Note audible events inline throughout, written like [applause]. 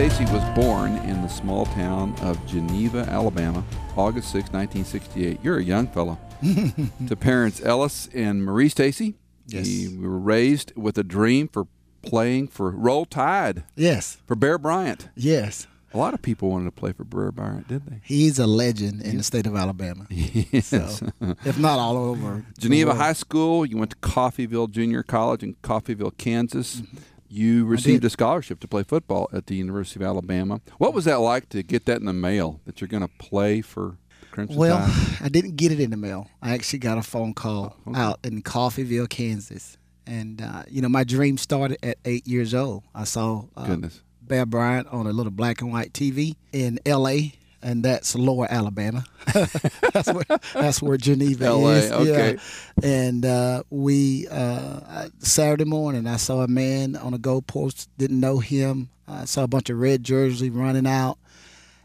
Stacy was born in the small town of Geneva, Alabama, August 6, 1968. You're a young fellow. [laughs] to parents Ellis and Marie Stacy, Yes. you were raised with a dream for playing for Roll Tide, Yes, for Bear Bryant. yes. A lot of people wanted to play for Bear Bryant, didn't they? He's a legend in the state of Alabama. [laughs] Yes. So, if not all over [laughs] Geneva. High School. You went to Coffeyville Junior College in Coffeyville, Kansas. Mm-hmm. You received a scholarship to play football at the University of Alabama. What was that like to get that in the mail that you're going to play for Crimson Well, Tide? [laughs] I didn't get it in the mail. I actually got a phone call Oh, okay. out in Coffeyville, Kansas. And, uh, you know, my dream started at eight years old. I saw uh, Goodness. Bear Bryant on a little black and white TV in L.A., and that's Lower Alabama. [laughs] that's where that's where Geneva LA, is. okay. Yeah. And uh, we uh, Saturday morning, I saw a man on a goalpost. Didn't know him. I saw a bunch of red jerseys running out,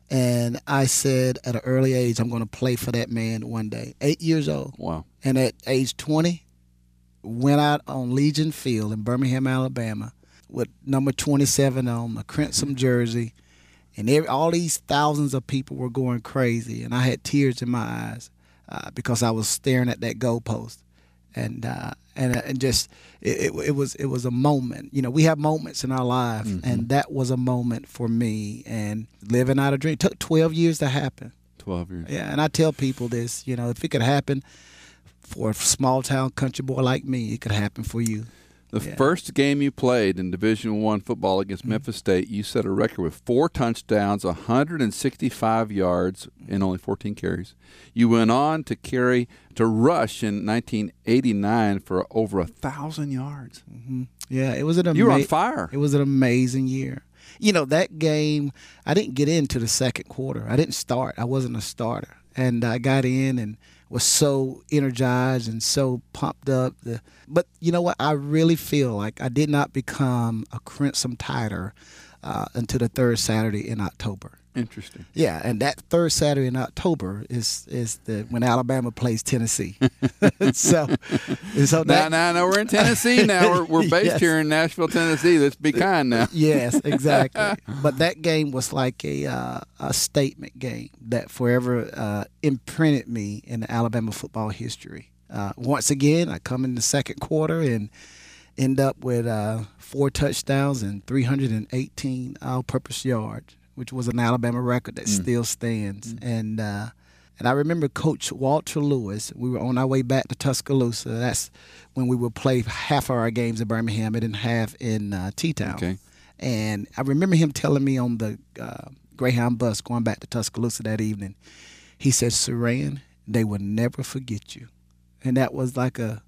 and I said at an early age, I'm going to play for that man one day. Eight years old, Wow. and at age 20, went out on Legion Field in Birmingham, Alabama, with number 27 on a Crimson jersey, and every, all these thousands of people were going crazy, and I had tears in my eyes uh, because I was staring at that goalpost, and uh, and and just it, it, it was it was a moment. You know, we have moments in our life, and that was a moment for me, and living out a dream took 12 years to happen. 12 years. Yeah, and I tell people this, you know, if it could happen for a small town country boy like me, it could happen for you. The Yeah. Mm-hmm. first game you played in Division One football against Memphis State, you set a record with four touchdowns, 165 yards, and only 14 carries. You went on to carry to rush in 1989 for over a thousand yards. Yeah, it was an amazing. You were on fire. It was an amazing year. You know that game. I didn't get into the second quarter. I didn't start. I wasn't a starter, and I got in and was so energized and so pumped up. But you know what? I really feel like I did not become a Crimson Tider uh, until the third Saturday in October. Interesting. Yeah, and that third Saturday in October is is the when Alabama plays Tennessee. [laughs] so, so Now, now, now we're in Tennessee. Now we're, we're [laughs] based Yes. here in Nashville, Tennessee. Let's be kind now. [laughs] yes, exactly. but that game was like a uh, a statement game that forever uh, imprinted me in the Alabama football history. Uh, once again, I come in the second quarter and end up with uh, four touchdowns and 318 all-purpose yards, which was an Alabama record that still stands. And uh, and I remember Coach Walter Lewis. We were on our way back to Tuscaloosa. That's when we would play half of our games in Birmingham and then half in uh, T-Town. Okay. And I remember him telling me on the uh, Greyhound bus going back to Tuscaloosa that evening, he said, Saran, they will never forget you. And that was like a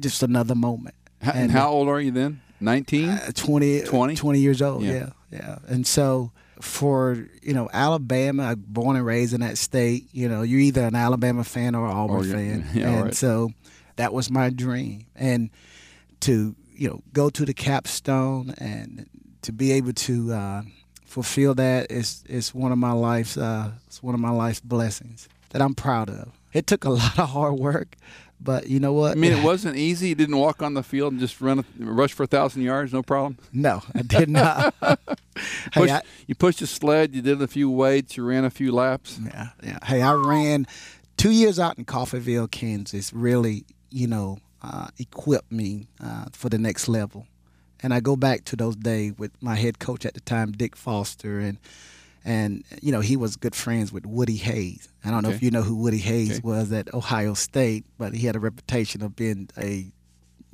just another moment. H- And how old are you then? 19? Uh, 20, 20? 20 years old, Yeah. yeah. yeah. And so for, you know, Alabama, born and raised in that state, you know, you're either an Alabama fan or an Auburn you're- fan. [laughs] yeah, and right. so that was my dream. And to, you know, go to the capstone and to be able to uh, fulfill that is is one of my life's uh, it's one of my life's blessings that I'm proud of. It took a [laughs] lot of hard work, but you know what? I mean, it wasn't easy. You didn't walk on the field and just run, a, rush for a thousand yards, no problem. No, I did not. [laughs] hey, Pushed, I, you pushed a sled. You did a few weights. You ran a few laps. yeah, yeah. Hey, I ran two years out in Coffeyville, Kansas. Really, you know, uh, equipped me uh, for the next level. And I go back to those days with my head coach at the time, Dick Foster, and and you know he was good friends with Woody Hayes. I don't know if you know who Woody Hayes Okay. was at Ohio State, but he had a reputation of being a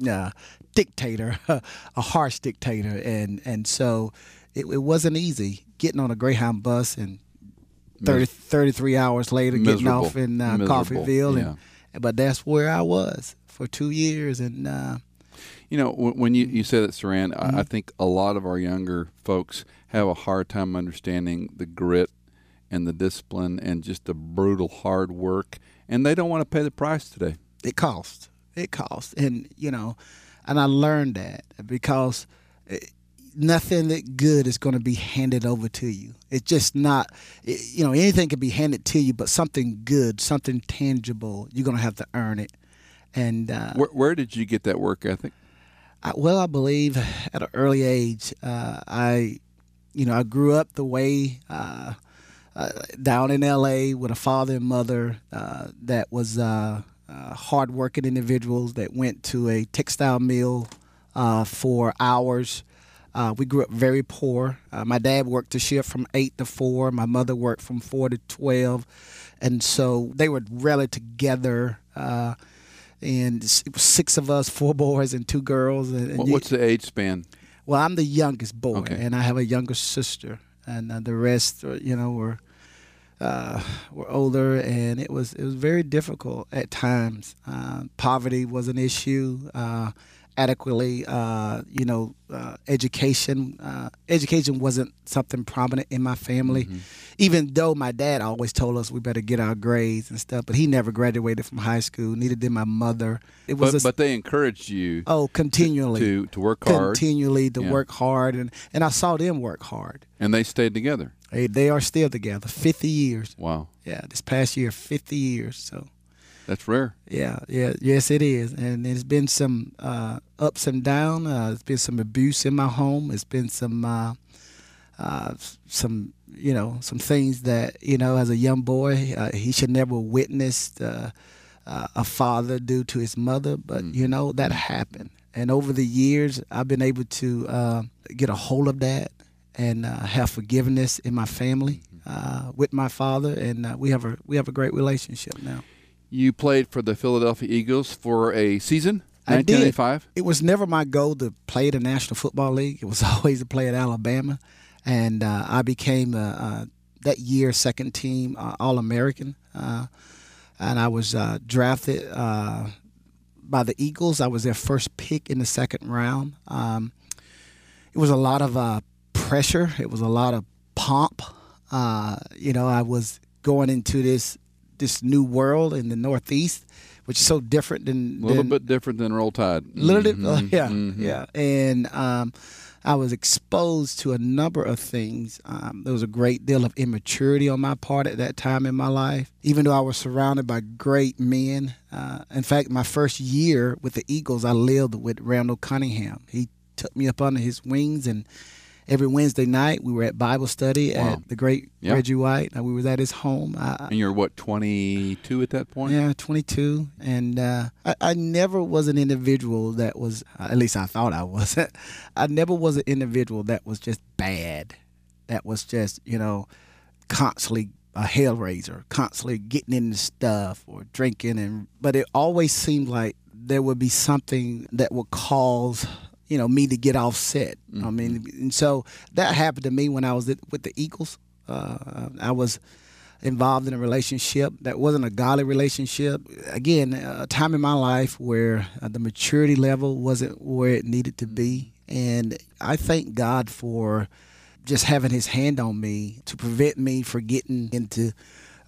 uh, dictator, [laughs] a harsh dictator, and and so it, it wasn't easy getting on a Greyhound bus and 30, 33 hours later getting off in uh, Miserable, Coffeyville, yeah. and but that's where I was for two years, and uh, You know, when, when you, you said that, Saran, Mm-hmm. I, I think a lot of our younger folks have a hard time understanding the grit and the discipline and just the brutal hard work, and they don't want to pay the price today. it costs. It costs, and you know, and I learned that because eh, nothing that good is going to be handed over to you. It's just not. eh, You know, anything can be handed to you, but something good, something tangible, you're going to have to earn it. And uh, Where, where did you get that work ethic? I, well, I believe at an early age, uh, I you know, I grew up the way uh, uh, down in L.A. with a father and mother uh, that was uh, uh, hardworking individuals that went to a textile mill uh, for hours. Uh, we grew up very poor. Uh, my dad worked a shift from eight to four. My mother worked from four to twelve, and so they were really together. Uh, and it was six of us, four boys and two girls. And, and What- you- What's the age span? Well, I'm the youngest boy, Okay. and I have a younger sister, and uh, the rest, uh, you know, were uh, were older, and it was it was very difficult at times. Uh, poverty was an issue. Adequately, uh, you know, uh, education. Uh, education wasn't something prominent in my family, Mm-hmm. even though my dad always told us we better get our grades and stuff. But he never graduated from high school. Neither did my mother. It was But, a, but they encouraged you oh continually to to work hard, continually to Yeah. work hard and, and I saw them work hard. and they stayed together. They, they are still together. Fifty years. Wow, Yeah, this past year, fifty years. So that's rare. yeah, yeah, yes it is. And there's been some uh, ups and downs. Uh, there's been some abuse in my home. It's been some uh, uh, some you know some things that you know as a young boy uh, he should never witnessed uh, uh, a father do to his mother, but you know that happened. And over the years, I've been able to uh, get a hold of that and uh, have forgiveness in my family uh, with my father, and uh, we have a we have a great relationship now. You played for the Philadelphia Eagles for a season, I did. 1985. It was never my goal to play the National Football League. It was [laughs] always to play at Alabama, and uh, I became uh, uh, that year second team uh, All American, uh, and I was uh, drafted uh, by the Eagles. I was their first pick in the second round. Um, it was a lot of uh, pressure. It was a lot of pomp. Uh, you know, I was going into this this new world in the Northeast, which is so different than A little than- bit different than Roll Tide. little bit, Mhm, [laughs] yeah, mhm. yeah. And um, I was exposed to a number of things. Um, there was a great deal of immaturity on my part at that time in my life, even though I was surrounded by great men. Uh, in fact, my first year with the Eagles, I lived with Randall Cunningham. He took me up under his wings and. Every Wednesday night, we were at Bible study Wow. at the great Yeah. Reggie White. Uh, we was at his home. I, And you're what 22 at that point? yeah, 22. And uh, I, I never was an individual that was, at least I thought I was. [laughs] I never was an individual that was just bad, that was just, you know, constantly a hellraiser, constantly getting into stuff or drinking. and But it always seemed like there would be something that would cause you know me to get offset. I mean, and so that happened to me when I was with the Eagles. Uh, I was involved in a relationship that wasn't a godly relationship. Again, a time in my life where uh, the maturity level wasn't where it needed to be, and I thank God for just having His hand on me to prevent me from getting into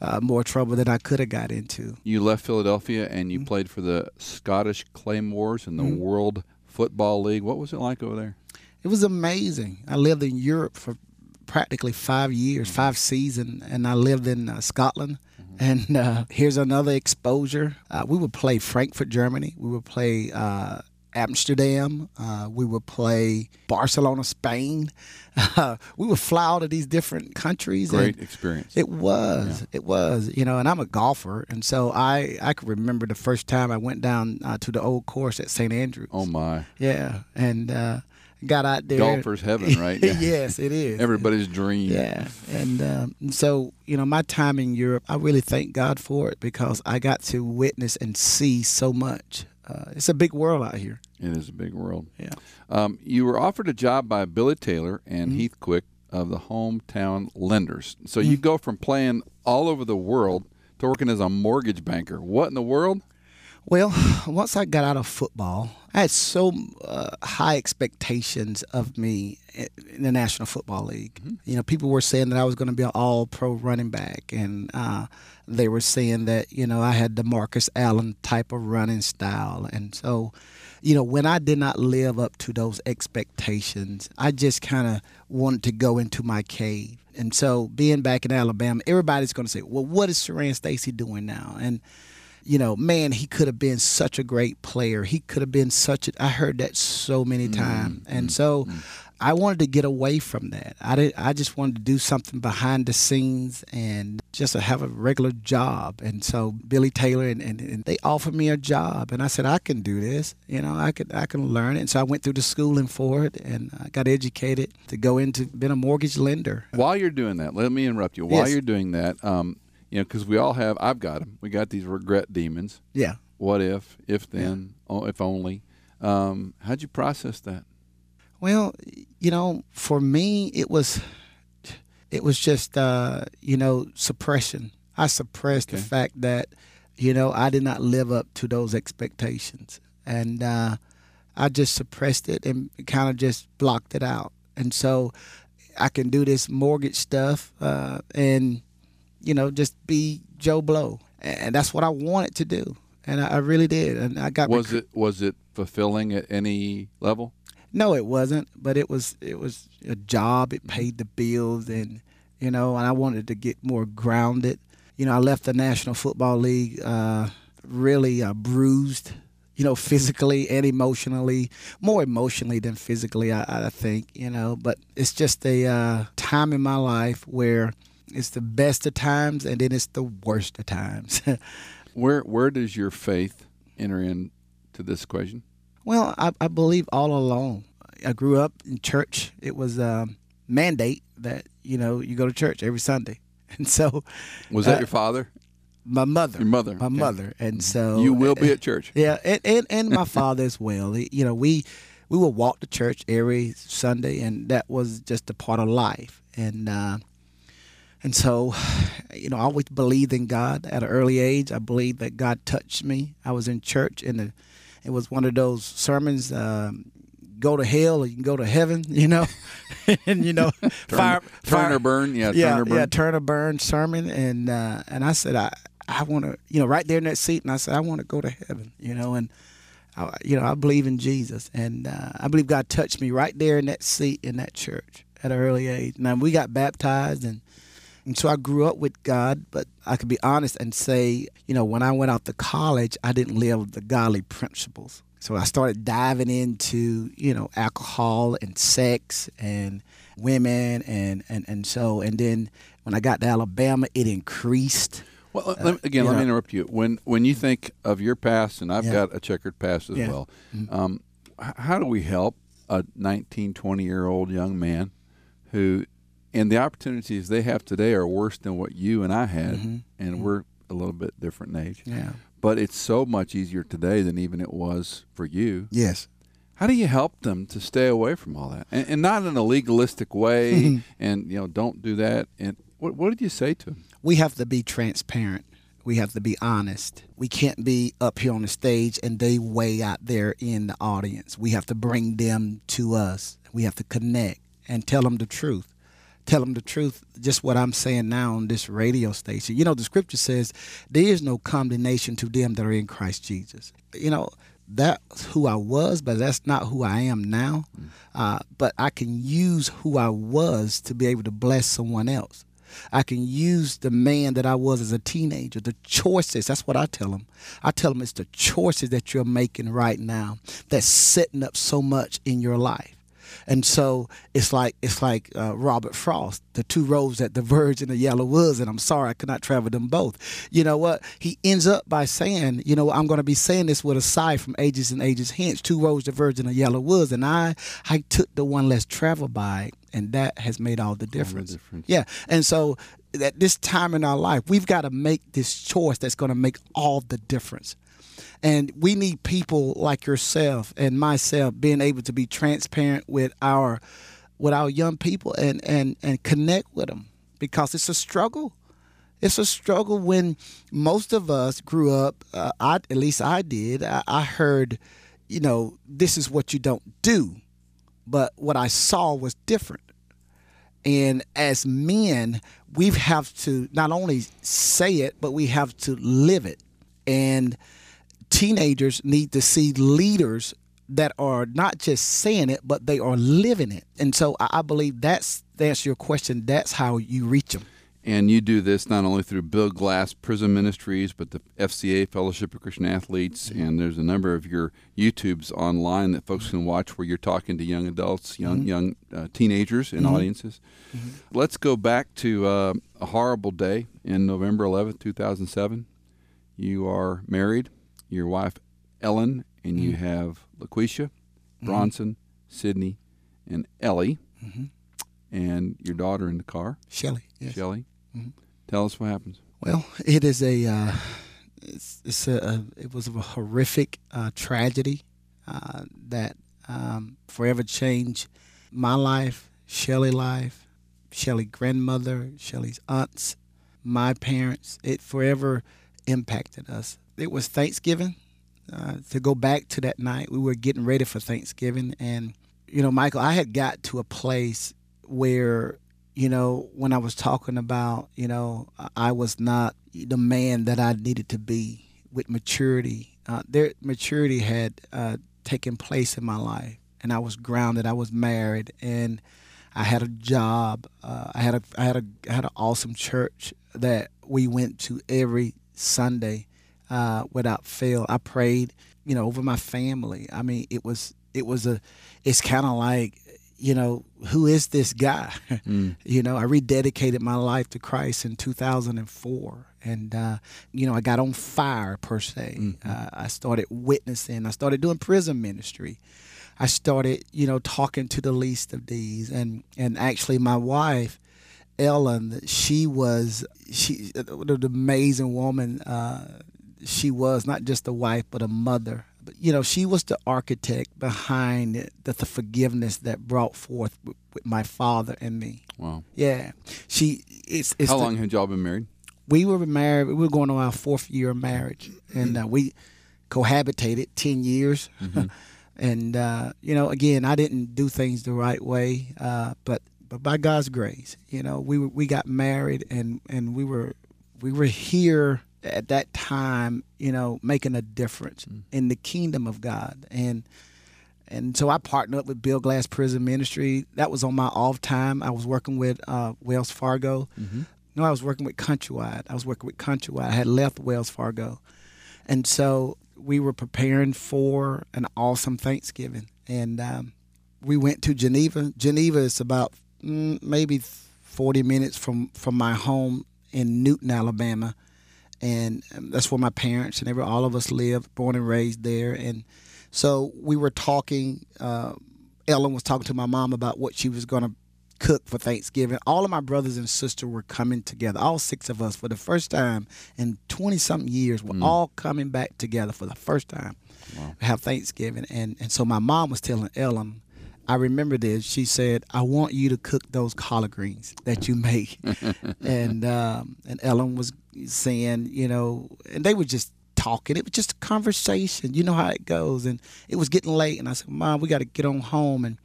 uh, more trouble than I could have got into. You left Philadelphia and Mm-hmm. you played for the Scottish Claymores in the World Football League. What was it like over there? It was amazing. I lived in Europe for practically five years, five seasons, and I lived in uh, Scotland. And uh, here's another exposure. Uh, we would play Frankfurt, Germany. We would play uh, Amsterdam. Uh, we would play Barcelona, Spain. [laughs] we would fly out of these different countries. and- Great experience. it was. It was. You know, and I'm a golfer, and so I I can remember the first time I went down uh, to the old course at St Andrews. oh my. Yeah, and uh, got out there. Golfer's heaven, [laughs] right? Yes, it is. Everybody's dream. Yeah, and um, so you know, my time in Europe, I really thank God for it because I got to witness and see so much. Uh, it's a big world out here. It is a big world. Yeah. Um, you were offered a job by Billy Taylor and Mm-hmm. Heath Quick of the hometown lenders. So you go from playing all over the world to working as a mortgage banker. What in the world? Well, [sighs] once I got out of football, I had so uh, high expectations of me in the National Football League. You know, people were saying that I was going to be an all-pro running back, and uh, they were saying that you know I had the Marcus Allen type of running style, and so. You know, when I did not live up to those expectations, I just kind of wanted to go into my cave. And so, being back in Alabama, everybody's going to say, "Well, what is Saran Stacy doing now?" And you know, man, he could have been such a great player. He could have been such a. I heard that so many mm, times, mm, and so mm. I wanted to get away from that. I did. I just wanted to do something behind the scenes and just have a regular job. And so Billy Taylor and, and, and, they offered me a job, and I said I can do this. You know, I could I can learn it. And so I went through the schooling for it, and I got educated to go into being a mortgage lender. While you're doing that, let me interrupt you. While yes. you're doing that, um, you know, because we all have. I've got them. We got these regret demons. Yeah. What if? If then? Yeah. If only. Um, how'd you process that? Well, you know, for me, it was it was just uh, you know suppression. I suppressed okay. the fact that you know I did not live up to those expectations, and uh, I just suppressed it and kind of just blocked it out. And so I can do this mortgage stuff uh, and you know just be Joe Blow, and that's what I wanted to do, and I, I really did. And I got was rec- it was it fulfilling at any level? No, it wasn't, but it was it was a job. It paid the bills, and you know, and I wanted to get more grounded. You know, I left the National Football League uh, really uh, bruised. You know, physically and emotionally, more emotionally than physically, I, I think. You know, but it's just a uh, time in my life where it's the best of times, and then it's the worst of times. [laughs] where where does your faith enter into this equation? Well, I, I believe all along. I grew up in church. It was a mandate that you know you go to church every Sunday, [laughs] and so was that uh, your father? My mother. Your mother. My okay. mother, and mm-hmm. so you will be at church. Yeah, and and, and my [laughs] father as well. You know, we we would walk to church every Sunday, and that was just a part of life. And uh, and so, you know, I always believed in God at an early age. I believed that God touched me. I was in church and the it was one of those sermons. Um, go to hell or you can go to heaven, [laughs] you know, [laughs] and you know, [laughs] turn, fire, turn fire, or burn, yeah, yeah, turn or burn. yeah, turn or burn sermon, and uh, and I said I I want to, you know, right there in that seat, and I said I want to go to heaven, you know, and I, you know I believe in Jesus, and uh, I believe God touched me right there in that seat in that church at an early age. Now we got baptized and and so I grew up with God, but I could be honest and say, you know, when I went out to college, I didn't live the godly principles. So I started diving into, you know, alcohol and sex and women and, and, and so and then when I got to Alabama it increased. Well, uh, again, let know. me interrupt you. When when you think of your past, and I've yeah. got a checkered past as yeah. well, mm-hmm. um, how do we help a 19, 20 year old young man who and the opportunities they have today are worse than what you and I had, mm-hmm. and mm-hmm. we're a little bit different in age. Yeah. But it's so much easier today than even it was for you. Yes. How do you help them to stay away from all that, and, and not in a legalistic way? [laughs] And you know, don't do that. And what what did you say to them? We have to be transparent. We have to be honest. We can't be up here on the stage and they way out there in the audience. We have to bring them to us. We have to connect and tell them the truth tell them the truth, just what I'm saying now on this radio station. You know, the scripture says, there is no condemnation to them that are in Christ Jesus. You know, that's who I was, but that's not who I am now. Mm. Uh, but I can use who I was to be able to bless someone else. I can use the man that I was as a teenager, the choices. That's what I tell them. I tell them it's the choices that you're making right now that's setting up so much in your life. And so it's like it's like uh, Robert Frost, the two roads that diverge in the yellow woods, and I'm sorry I could not travel them both. You know what? He ends up by saying, you know, I'm going to be saying this with a sigh from ages and ages hence. Two roads diverge in the yellow woods, and I I took the one less traveled by, and that has made all the difference. All the difference. Yeah, and so at this time in our life, we've got to make this choice that's going to make all the difference. And we need people like yourself and myself being able to be transparent with our with our young people and and and connect with them because it's a struggle. It's a struggle when most of us grew up. Uh, I at least I did. I, I heard, you know, this is what you don't do, but what I saw was different. And as men, we have to not only say it, but we have to live it. And teenagers need to see leaders that are not just saying it, but they are living it. And so I believe that's to answer your question. That's how you reach them. And you do this not only through Bill Glass Prison Ministries, but the FCA Fellowship of Christian Athletes, Mm-hmm. and there's a number of your YouTubes online that folks can watch where you're talking to young adults, young Mm-hmm. young uh, teenagers, and audiences. Let's go back to uh, a horrible day in November 11th, 2007. You are married, your wife Ellen, and you Mm-hmm. have Lucretia, Bronson, Sydney, and Ellie, Mm-hmm. and your daughter in the car, Shelly. Yes. Shelly. Mhm. Tell us what happens. Well, it is a, uh, it's, it's a, it was a horrific uh, tragedy uh, that um, forever changed my life, Shelly's life, Shelly's grandmother, Shelly's aunts, my parents. It forever impacted us. It was Thanksgiving. Uh, to go back to that night, we were getting ready for Thanksgiving, and you know, Michael, I had got to a place where you know, when I was talking about, you know, I was not the man that I needed to be with maturity. Uh, their maturity had uh, taken place in my life, and I was grounded. I was married, and I had a job. Uh, I had a I had a I had an awesome church that we went to every Sunday uh, without fail. I prayed, you know, over my family. I mean, it was it was a. It's kind of like you know, who is this guy? [laughs] Mm. you know, I rededicated my life to Christ in 2004. And, uh, you know, I got on fire per se. Mhm. Uh, I started witnessing, I started doing prison ministry. I started, you know, talking to the least of these. And, and actually, my wife, Ellen, she was, she, an amazing woman. Uh, she was not just a wife, but a mother. But, you know, she was the architect behind the, the forgiveness that brought forth with, with my father and me. Wow. Yeah, she. It's. it's How the- long had y'all been married? We were married. We were going on our fourth year of marriage, and uh, we cohabitated ten years. Mhm. [laughs] and uh, you know, again, I didn't do things the right way, uh, but but by God's grace, you know, we were, we got married, and and we were we were here at that time, you know, making a difference Mm. in the kingdom of God, and and so I partnered up with Bill Glass Prison Ministry. That was on my off time. I was working with uh, Wells Fargo. Mhm. No, I was working with Countrywide. I was working with Countrywide. I had left Wells Fargo, and so we were preparing for an awesome Thanksgiving, and um, we went to Geneva. Geneva is about mm, maybe forty minutes from from my home in Newton, Alabama, and um, that's where my parents and every all of us lived, born and raised there, and so we were talking. Uh, Ellen was talking to my mom about what she was going to cook for Thanksgiving. All of my brothers and sisters were coming together. All six of us for the first time in twenty something years. We're Mm. all coming back together for the first time. Wow. to Have Thanksgiving, and and so my mom was telling Ellen. I remember this. She said, "I want you to cook those collard greens that you make," [laughs] and um, and Ellen was saying, you know, and they were just talking. It was just a conversation. You know how it goes. And it was getting late, and I said, "Mom, we got to get on home." And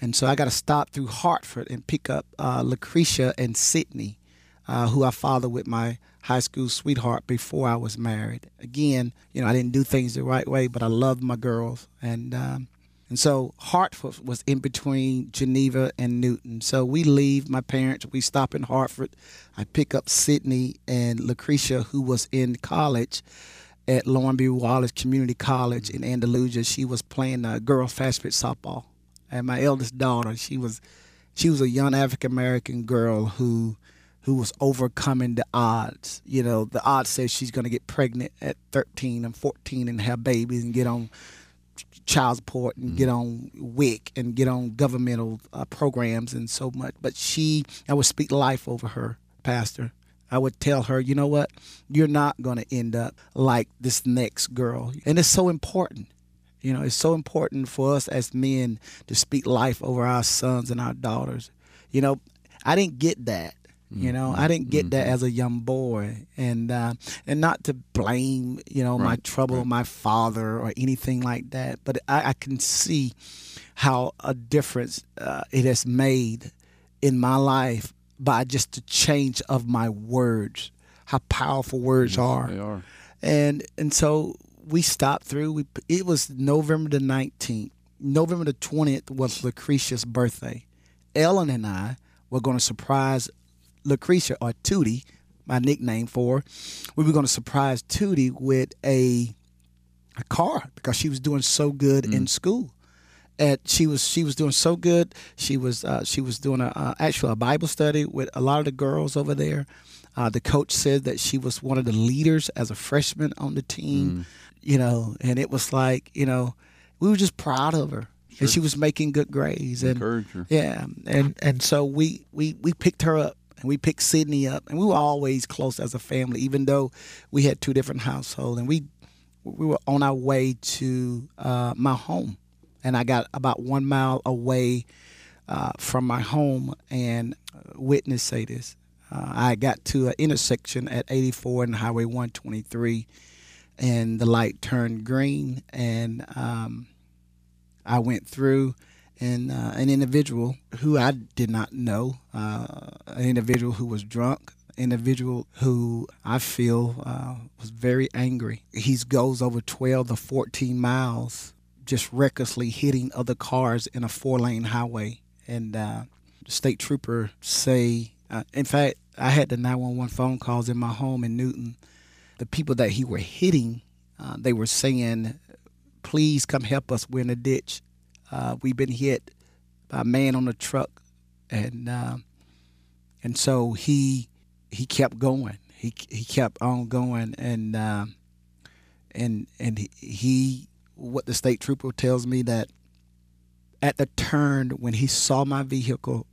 and so I got to stop through Hartford and pick up uh, Lucretia and Sydney, uh, who I fathered with my high school sweetheart before I was married. Again, you know, I didn't do things the right way, but I loved my girls, and um, and so Hartford was in between Geneva and Newton. So we leave my parents. We stop in Hartford. I pick up Sydney and Lucretia, who was in college at Lurleen B. Wallace Community College in Andalusia. She was playing uh, girls fast pitch softball, and my eldest daughter, she was she was a young African American girl who who was overcoming the odds. You know, the odds says she's going to get pregnant at 13 and 14 and have babies and get on child support and get on WIC and get on governmental uh, programs and so much. But she, I would speak life over her, Pastor. I would tell her, you know what, you're not going to end up like this next girl. And it's so important. You know, it's so important for us as men to speak life over our sons and our daughters. You know, I didn't get that. You know, I didn't get that as a young boy, and uh, and not to blame you know my trouble, right. my father, or anything like that. But I, I can see how a difference uh, it has made in my life by just the change of my words. How powerful words are They are. and and so we stopped through. We it was November the nineteenth. November the twentieth was Lucretia's birthday. Ellen and I were going to surprise Lucretia or Tootie, my nickname for her, we were going to surprise Tootie with a a car because she was doing so good in school. And she was she was doing so good. She was uh, she was doing a uh, actually a Bible study with a lot of the girls over there. Uh, the coach said that she was one of the leaders as a freshman on the team. You know, and it was like you know we were just proud of her, and she was making good grades. And her. yeah, and and so we we we picked her up and we picked Sydney up, and we were always close as a family, even though we had two different households, and we we were on our way to uh, my home, and I got about one mile away uh, from my home, and uh, witness say this. Uh, I got to an intersection at 84 and Highway 123, and the light turned green, and um, I went through, and uh, an individual who I did not know, uh, an individual who was drunk, individual who I feel uh, was very angry. He goes over 12 to 14 miles, just recklessly hitting other cars in a four-lane highway, and uh, the state trooper say, uh, in fact, I had the 911 phone calls in my home in Newton. The people that he were hitting, uh, they were saying, please come help us. We're in a ditch. Uh, we've been hit by a man on a truck, and uh, and so he he kept going. He he kept on going, and uh, and and he, what the state trooper tells me that at the turn when he saw my vehicle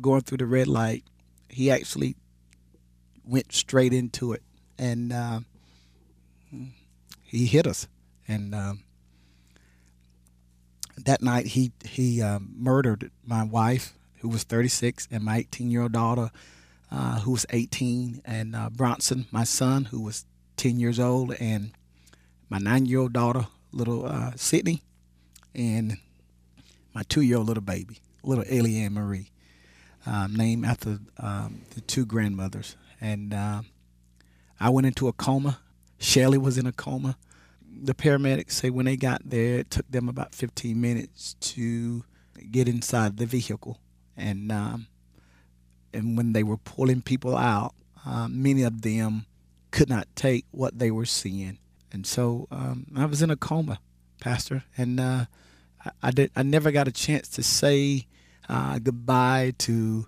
going through the red light, he actually went straight into it, and uh, he hit us, and. Um, that night he he um, murdered my wife who was 36 and my 18 year old daughter uh, who was 18 and uh, Bronson my son who was 10 years old and my nine year old daughter little uh, Sydney and my two year old little baby little Eliane Marie um, named after um, the two grandmothers. And uh, I went into a coma. Shelly was in a coma the paramedics say when they got there, it took them about 15 minutes to get inside the vehicle, and um, and when they were pulling people out, uh, many of them could not take what they were seeing, and so um, I was in a coma, Pastor, and uh, I, I, did I never got a chance to say uh, goodbye to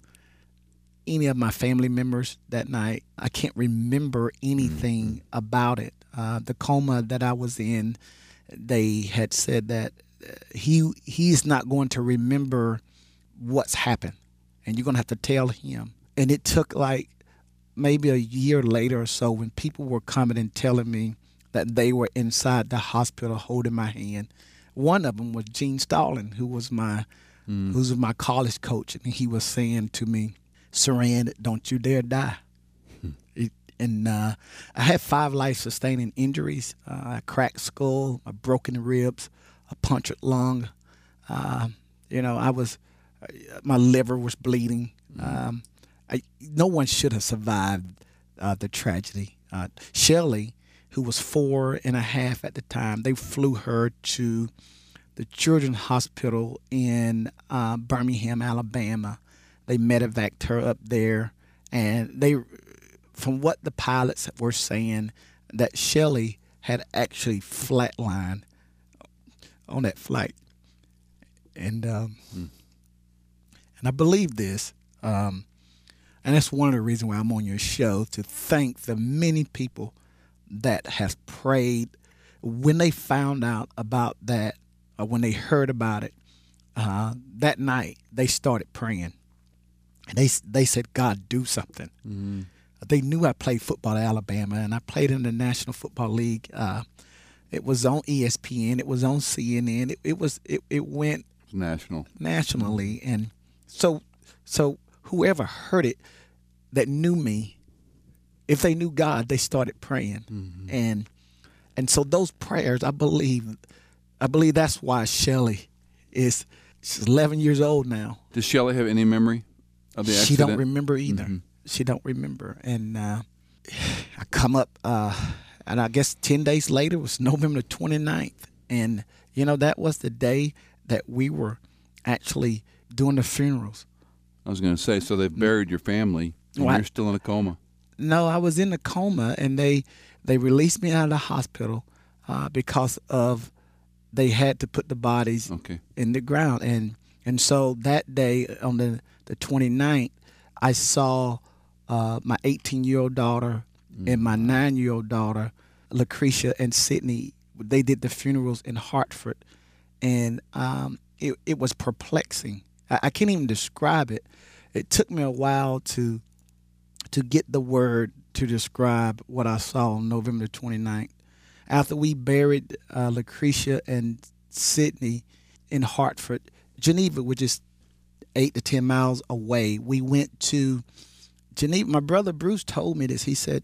any of my family members that night. I can't remember anything mm-hmm. about it. Uh, the coma that I was in, they had said that uh, he he's not going to remember what's happened, and you're gonna have to tell him. And it took like maybe a year later or so when people were coming and telling me that they were inside the hospital holding my hand. One of them was Gene Stallings, who was my mm. who was my college coach, and he was saying to me, "Saran, don't you dare die." And uh, I had five life-sustaining injuries: uh, a cracked skull, a broken ribs, a punctured lung. Uh, you know, I was uh, my liver was bleeding. Mm-hmm. Um, I, no one should have survived uh, the tragedy. Uh, Shelly, who was four and a half at the time, they flew her to the Children's Hospital in Birmingham, Alabama. They medevaced her up there, and they from what the pilots were saying, that Shelly had actually flatlined on that flight, and um, mm. and I believe this, um, and that's one of the reasons why I'm on your show to thank the many people that have prayed when they found out about that, or when they heard about it. Uh, that night, they started praying, and they they said, "God, do something." Mm they knew I played football at Alabama, and I played in the National Football League. Uh, it was on ESPN. It was on CNN. It, it was it, it went national nationally, and so so whoever heard it that knew me, if they knew God, they started praying, mm-hmm. and and so those prayers, I believe, I believe that's why Shelly is she's 11 years old now. Does Shelly have any memory of the accident? She don't remember either. Mm-hmm she don't remember. And uh, [sighs] I come up, uh, and I guess 10 days later was November 29th. And, you know, that was the day that we were actually doing the funerals. I was going to say, so they've buried your family. And Well, you're still in a coma. No, I was in a coma, and they they released me out of the hospital uh, because of they had to put the bodies Okay. in the ground, and and so that day on the the 29th, I saw uh, my 18 year old daughter and my nine year old daughter, Lucretia and Sydney. They did the funerals in Hartford, and um, it it was perplexing. I, I can't even describe it. It took me a while to to get the word to describe what I saw on November 29th. After we buried uh, Lucretia and Sydney in Hartford, Geneva, which is eight to 10 miles away, we went to Geneva. My brother Bruce told me this. He said,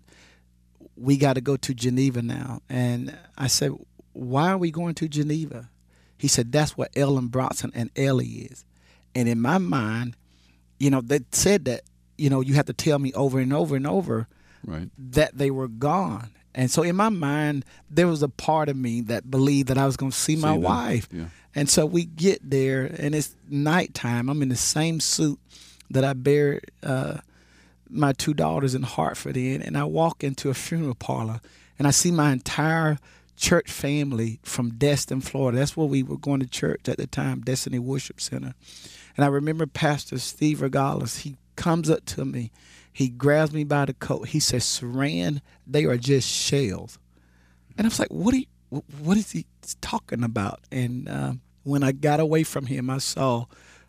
We got to go to Geneva now. And I said, Why are we going to Geneva? He said, That's where Ellen Bronson and Ellie is. And in my mind, you know, they said that, you know, you have to tell me over and over and over Right. that they were gone. And so in my mind, there was a part of me that believed that I was going to see my them. wife. Yeah. And so we get there, and it's nighttime. I'm in the same suit that I buried uh, my two daughters in Hartford in, and I walk into a funeral parlor, and I see my entire church family from Destin, Florida. That's where we were going to church at the time, Destiny Worship Center. And I remember Pastor Steve Regales. He comes up to me, he grabs me by the coat. He says, "Saran, they are just shells." And I was like, "What are you, What is he talking about?" And um, when I got away from him, I saw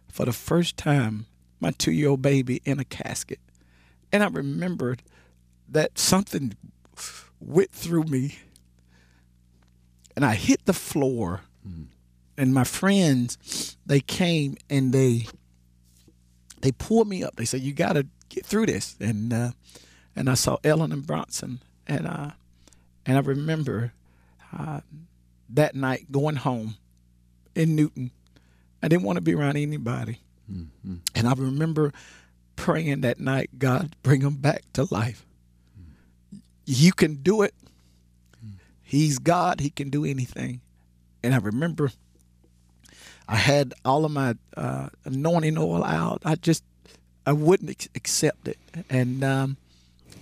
for the first time my two-year-old baby in a casket, and I remembered that something went through me, and I hit the floor. And my friends, they came and they they pulled me up. They said, "You got to get through this." And uh, and I saw Ellen and Bronson, and uh, and I remember uh, that night going home in Newton. I didn't want to be around anybody, and I remember praying that night, God, bring him back to life. You can do it. He's God. He can do anything. And I remember I had all of my uh, anointing oil out. I just I wouldn't ex- accept it. And um,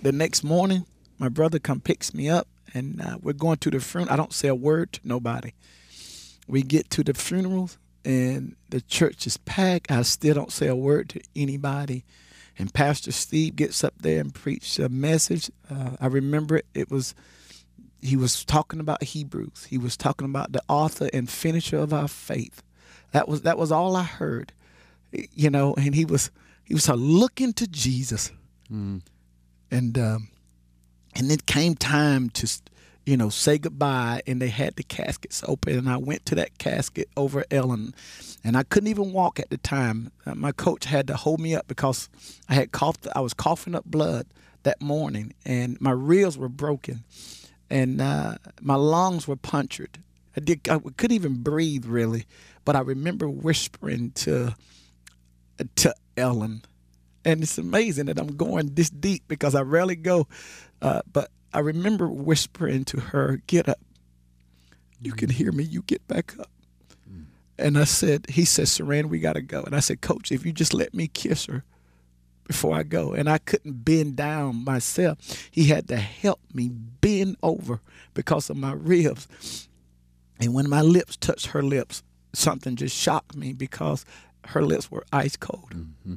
the next morning, my brother come picks me up, and uh, we're going to the funeral. I don't say a word to nobody. We get to the funerals, and the church is packed. I still don't say a word to anybody. And Pastor Steve gets up there and preached a message. Uh, I remember it. It was he was talking about Hebrews. He was talking about the author and finisher of our faith. That was that was all I heard, you know. And he was he was looking to Jesus, and um, and it came time to you know say goodbye, and they had the caskets open, and I went to that casket over Ellen, and I couldn't even walk at the time. Uh, my coach had to hold me up because I had coughed. I was coughing up blood that morning, and my ribs were broken and uh, my lungs were punctured. I did. I couldn't even breathe really, but I remember whispering to to Ellen, and it's amazing that I'm going this deep because I rarely go. Uh, but I remember whispering to her, "Get up. You can mm-hmm. hear me. You get back up." Mm. And I said, "He said, Saran, we gotta go." And I said, "Coach, if you just let me kiss her." before I go. And I couldn't bend down myself. He had to help me bend over because of my ribs. And when my lips touched her lips, something just shocked me because her lips were ice cold. Mm-hmm.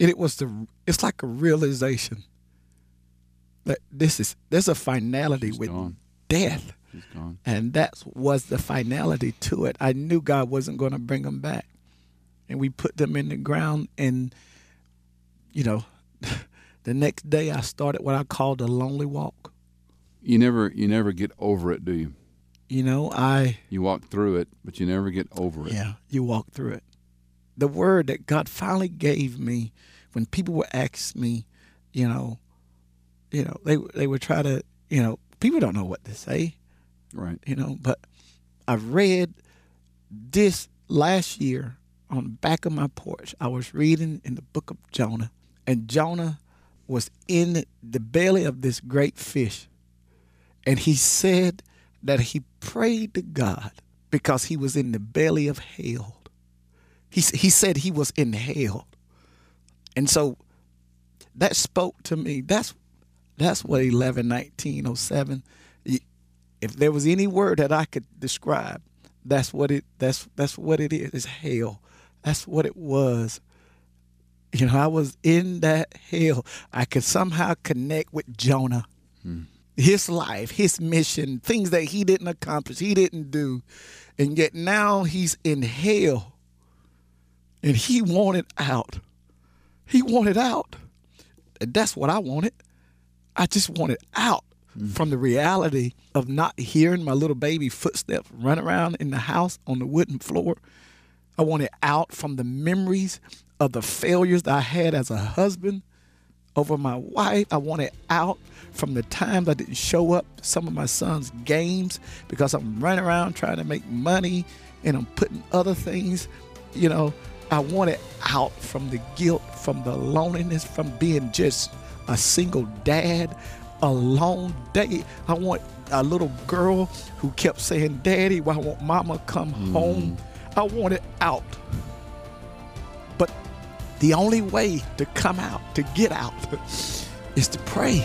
And it was the it's like a realization that this is there's a finality She's with gone. death. And that was the finality to it. I knew God wasn't going to bring them back. And we put them in the ground. And, you know, [laughs] the next day I started what I called the lonely walk. You never you never get over it, do you? You know, I, You walk through it, but you never get over it. yeah, you walk through it. The word that God finally gave me when people would ask me, you know, you know, they they would try to, you know, people don't know what to say. Right. you know. But I read this last year on the back of my porch. I was reading in the book of Jonah, and Jonah was in the belly of this great fish. And he said that he prayed to God because he was in the belly of hell. He, he said he was in hell. And so that spoke to me. That's that's what 11 19 07 if there was any word that I could describe, that's what it that's that's what it is. It's hell. That's what it was. You know, I was in that hell. I could somehow connect with Jonah. Hmm. His life, his mission, things that he didn't accomplish, he didn't do. And yet now he's in hell. And he wanted out. He wanted out. And that's what I wanted. I just wanted out mm. from the reality of not hearing my little baby footsteps run around in the house on the wooden floor. I wanted out from the memories of the failures that I had as a husband over my wife. I wanted out from the times I didn't show up to some of my son's games because I'm running around trying to make money and I'm putting other things, you know. I wanted out from the guilt, from the loneliness, from being just a single dad, a long day. I want a little girl who kept saying, Daddy, why won't mama come mm. home? I want it out. But the only way to come out, to get out, [laughs] is to pray.